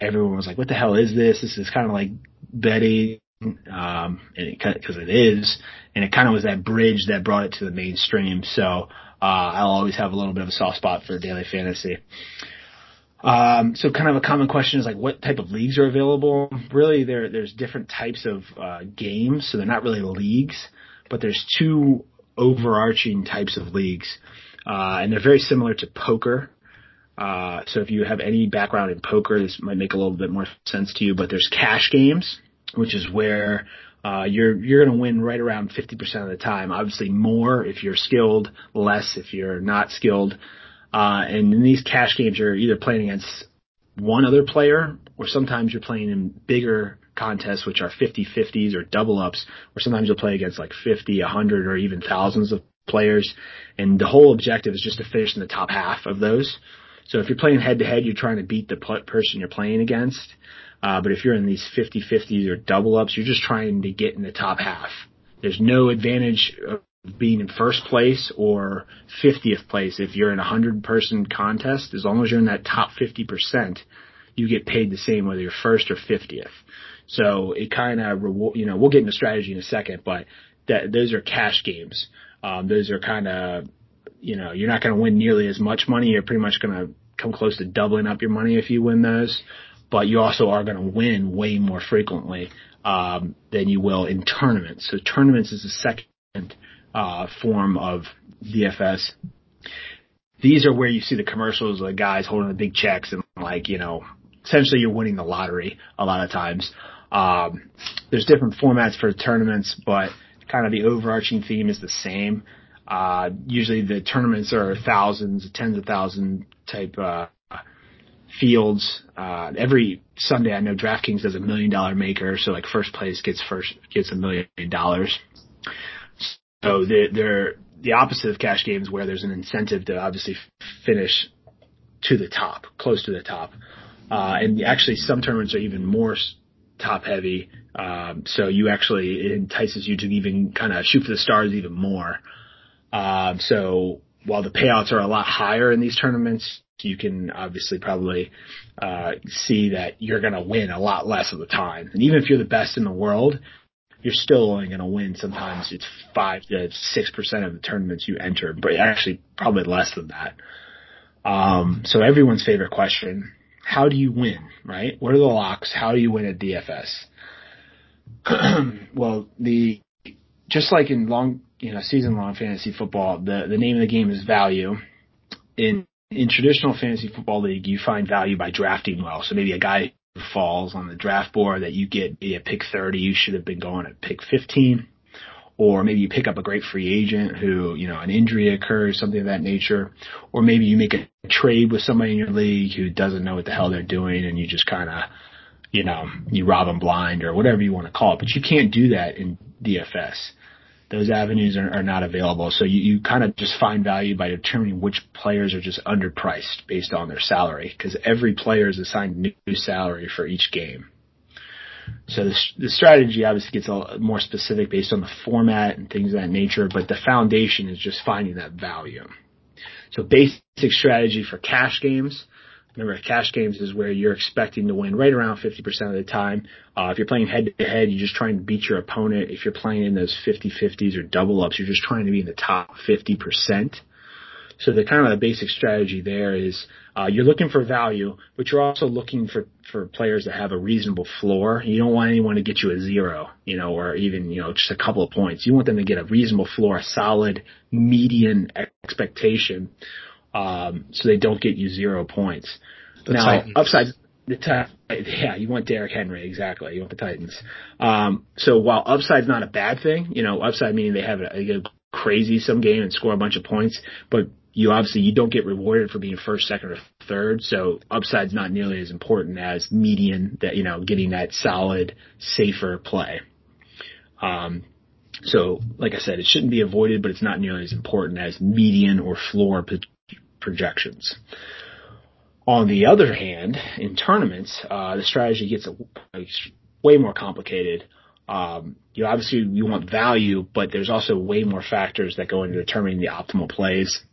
everyone was like, "What the hell is this? This is kind of like betting." Um, and because it, it is, and it kind of was that bridge that brought it to the mainstream. So, uh, I'll always have a little bit of a soft spot for daily fantasy. Um, so kind of a common question is like, what type of leagues are available? Really, there, there's different types of, uh, games, so they're not really leagues, but there's two overarching types of leagues, uh, and they're very similar to poker. Uh, so if you have any background in poker, this might make a little bit more sense to you, but there's cash games, which is where, uh, you're, you're going to win right around 50% of the time. Obviously more if you're skilled, less if you're not skilled. Uh, and in these cash games, you're either playing against one other player, or sometimes you're playing in bigger contests, which are 50-50s or double ups, or sometimes you'll play against like 50, 100, or even thousands of players. And the whole objective is just to finish in the top half of those. So if you're playing head to head, you're trying to beat the person you're playing against. Uh, but if you're in these 50-50s or double ups, you're just trying to get in the top half. There's no advantage of being in first place or 50th place, if you're in a 100 person contest, as long as you're in that top 50%, you get paid the same whether you're first or 50th. So it kind of reward, you know, we'll get into strategy in a second, but that, those are cash games. Um, those are kind of, you know, you're not going to win nearly as much money. You're pretty much going to come close to doubling up your money if you win those, but you also are going to win way more frequently, um, than you will in tournaments. So tournaments is the second uh, form of DFS. These are where you see the commercials of the guys holding the big checks and like, you know, essentially you're winning the lottery a lot of times. Um, there's different formats for tournaments, but kind of the overarching theme is the same. Uh, usually the tournaments are thousands, tens of thousand type, uh, fields. Uh, every Sunday I know DraftKings does a million dollar maker, so like first place gets first, gets a million dollars. So they're, they're the opposite of cash games where there's an incentive to obviously finish to the top, close to the top. Uh, and actually some tournaments are even more top heavy. Um, so you actually, it entices you to even kind of shoot for the stars even more. Um, so while the payouts are a lot higher in these tournaments, you can obviously probably, uh, see that you're going to win a lot less of the time. And even if you're the best in the world, you're still only going to win. Sometimes it's five to six percent of the tournaments you enter, but actually probably less than that. Um, so everyone's favorite question: How do you win? Right? What are the locks? How do you win at DFS? well, the just like in long, you know, season long fantasy football, the the name of the game is value. In in traditional fantasy football league, you find value by drafting well. So maybe a guy falls on the draft board that you get be pick 30, you should have been going at pick 15. Or maybe you pick up a great free agent who, you know, an injury occurs, something of that nature. Or maybe you make a trade with somebody in your league who doesn't know what the hell they're doing and you just kind of, you know, you rob them blind or whatever you want to call it. But you can't do that in DFS those avenues are, are not available. So you, you kind of just find value by determining which players are just underpriced based on their salary because every player is assigned new salary for each game. So the, the strategy obviously gets a more specific based on the format and things of that nature, but the foundation is just finding that value. So basic strategy for cash games Remember, cash games is where you're expecting to win right around 50% of the time. Uh, if you're playing head to head, you're just trying to beat your opponent. If you're playing in those 50-50s or double ups, you're just trying to be in the top 50%. So the kind of the basic strategy there is uh, you're looking for value, but you're also looking for for players that have a reasonable floor. You don't want anyone to get you a zero, you know, or even you know just a couple of points. You want them to get a reasonable floor, a solid median expectation, um, so they don't get you zero points. The now, Titans. upside, the yeah, you want Derrick Henry exactly. You want the Titans. Um, so while upside's not a bad thing, you know, upside meaning they have a, a crazy some game and score a bunch of points, but you obviously you don't get rewarded for being first, second, or third. So upside's not nearly as important as median that you know getting that solid, safer play. Um, so like I said, it shouldn't be avoided, but it's not nearly as important as median or floor projections. On the other hand, in tournaments, uh, the strategy gets a, a, way more complicated. Um, you obviously you want value, but there's also way more factors that go into determining the optimal plays.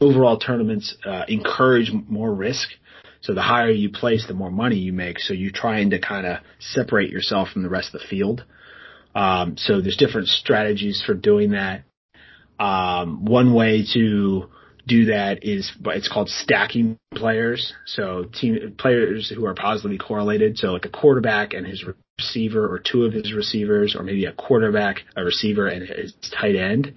Overall tournaments uh, encourage more risk. So the higher you place, the more money you make. So you're trying to kind of separate yourself from the rest of the field. Um, so there's different strategies for doing that. Um, one way to do that is it's called stacking players. So team players who are positively correlated. So like a quarterback and his receiver or two of his receivers or maybe a quarterback, a receiver and his tight end.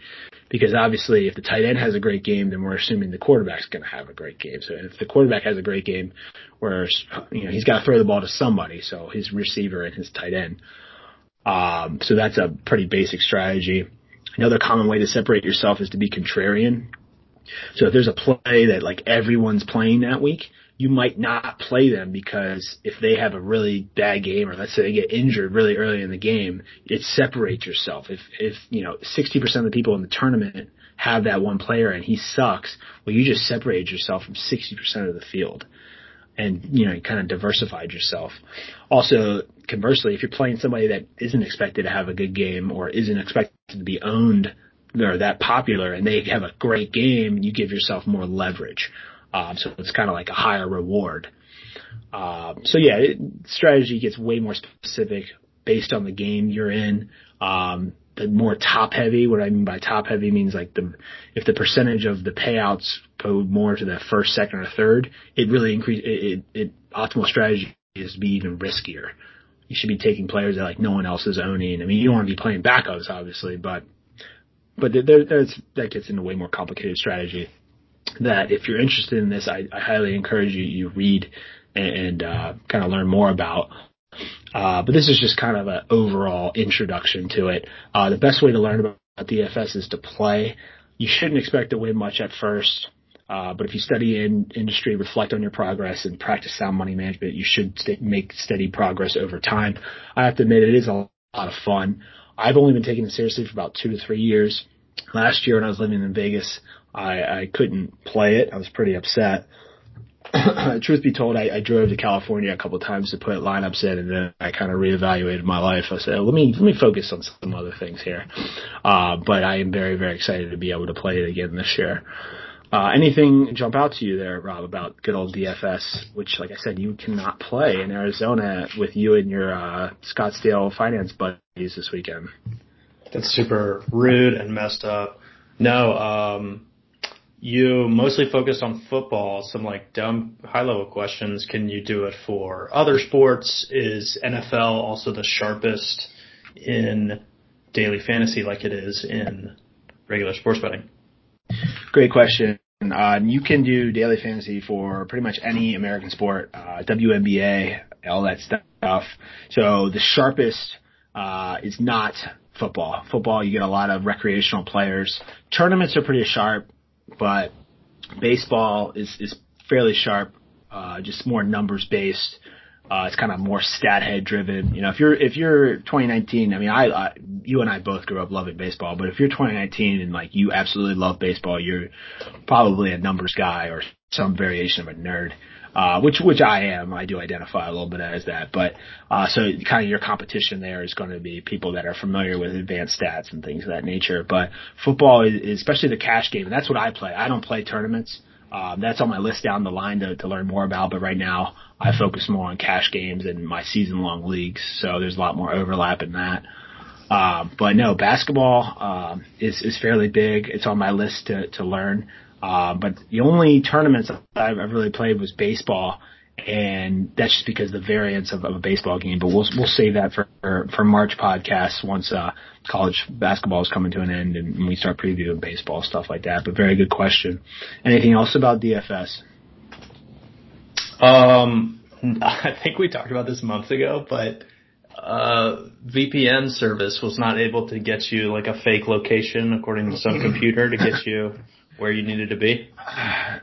Because obviously if the tight end has a great game, then we're assuming the quarterback's going to have a great game. So if the quarterback has a great game, where, you know, he's got to throw the ball to somebody. So his receiver and his tight end. Um, so that's a pretty basic strategy. Another common way to separate yourself is to be contrarian. So if there's a play that like everyone's playing that week, you might not play them because if they have a really bad game or let's say they get injured really early in the game, it separates yourself. If if you know 60% of the people in the tournament have that one player and he sucks, well you just separated yourself from 60% of the field. And you know, you kind of diversified yourself. Also, conversely, if you're playing somebody that isn't expected to have a good game or isn't expected to be owned or that popular and they have a great game, you give yourself more leverage. Um, so it's kind of like a higher reward. Um, so yeah, it, strategy gets way more specific based on the game you're in. Um, the more top heavy, what I mean by top heavy means like the, if the percentage of the payouts go more to the first, second, or third, it really increase, it, it, it optimal strategy is to be even riskier. You should be taking players that like no one else is owning. I mean, you don't want to be playing backups, obviously, but, but there, there's, that gets into way more complicated strategy that if you're interested in this, I, I highly encourage you, you read and, and uh, kind of learn more about. Uh, but this is just kind of an overall introduction to it. Uh, the best way to learn about DFS is to play. You shouldn't expect to win much at first. Uh, but if you study in industry, reflect on your progress, and practice sound money management, you should st- make steady progress over time. I have to admit, it is a lot of fun. I've only been taking it seriously for about two to three years. Last year, when I was living in Vegas, I, I couldn't play it. I was pretty upset. Truth be told, I, I drove to California a couple times to put lineups in, and then I kind of reevaluated my life. I said, let me let me focus on some other things here. Uh, but I am very very excited to be able to play it again this year. Uh, anything jump out to you there, Rob, about good old DFS, which, like I said, you cannot play in Arizona with you and your uh, Scottsdale finance buddies this weekend? That's super rude and messed up. No, um, you mostly focused on football, some like dumb high level questions. Can you do it for other sports? Is NFL also the sharpest in daily fantasy like it is in regular sports betting? Great question. Uh, you can do daily fantasy for pretty much any American sport, uh, WNBA, all that stuff. So the sharpest uh, is not football. Football, you get a lot of recreational players. Tournaments are pretty sharp but baseball is is fairly sharp, uh, just more numbers based. Uh, it's kind of more stat head driven. You know, if you're if you're 2019, I mean, I, I you and I both grew up loving baseball, but if you're 2019 and like you absolutely love baseball, you're probably a numbers guy or some variation of a nerd uh, which which I am. I do identify a little bit as that, but uh, so kind of your competition there is going to be people that are familiar with advanced stats and things of that nature. But football is, especially the cash game, and that's what I play. I don't play tournaments. Um, that's on my list down the line to, to learn more about. But right now, I focus more on cash games and my season long leagues. So there's a lot more overlap in that. Um, but no, basketball um, is is fairly big. It's on my list to to learn. Uh, but the only tournaments I've ever really played was baseball, and that's just because the variance of, of a baseball game. But we'll we'll save that for for, March podcasts once uh, college basketball is coming to an end and, and we start previewing baseball stuff like that. But very good question. Anything else about DFS? Um, I think we talked about this months ago, but uh, VPN service was not able to get you like a fake location according to some computer to get you where you needed to be?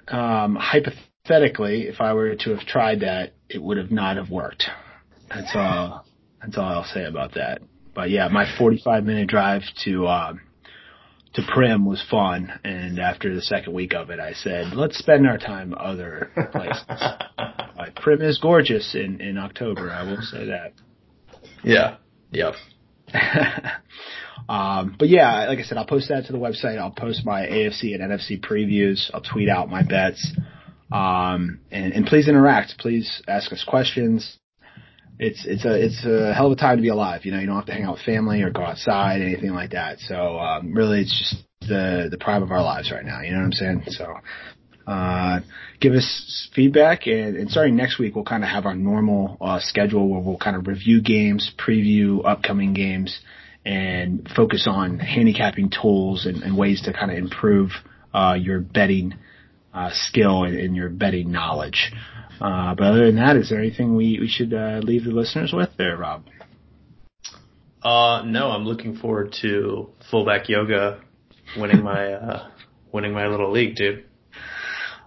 Um, hypothetically, if I were to have tried that, it would have not have worked. That's all. That's all I'll say about that. But yeah, my 45 minute drive to uh, to Primm was fun, and after the second week of it, I said, let's spend our time other places. Primm is gorgeous in in October. I will say that. Yeah. Yep. um, but yeah, like I said, I'll post that to the website. I'll post my AFC and NFC previews. I'll tweet out my bets. Um, and, and please interact. Please ask us questions. It's it's a it's a hell of a time to be alive. You know, you don't have to hang out with family or go outside, anything like that. So um, really, it's just the the prime of our lives right now. You know what I'm saying? So uh, give us feedback, and, and starting next week, we'll kind of have our normal uh, schedule where we'll kind of review games, preview upcoming games, and focus on handicapping tools and, and ways to kind of improve uh, your betting uh, skill and, and, your betting knowledge. Uh, but other than that, is there anything we, we should uh, leave the listeners with there, Rob? Uh, no, I'm looking forward to fullback yoga winning my uh, winning my little league, dude.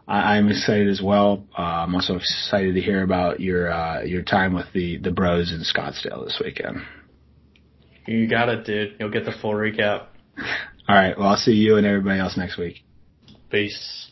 I, am excited as well. Uh, I'm also excited to hear about your uh, your time with the the Bros in Scottsdale this weekend. You got it, dude. You'll get the full recap. All right. Well, I'll see you and everybody else next week. Peace.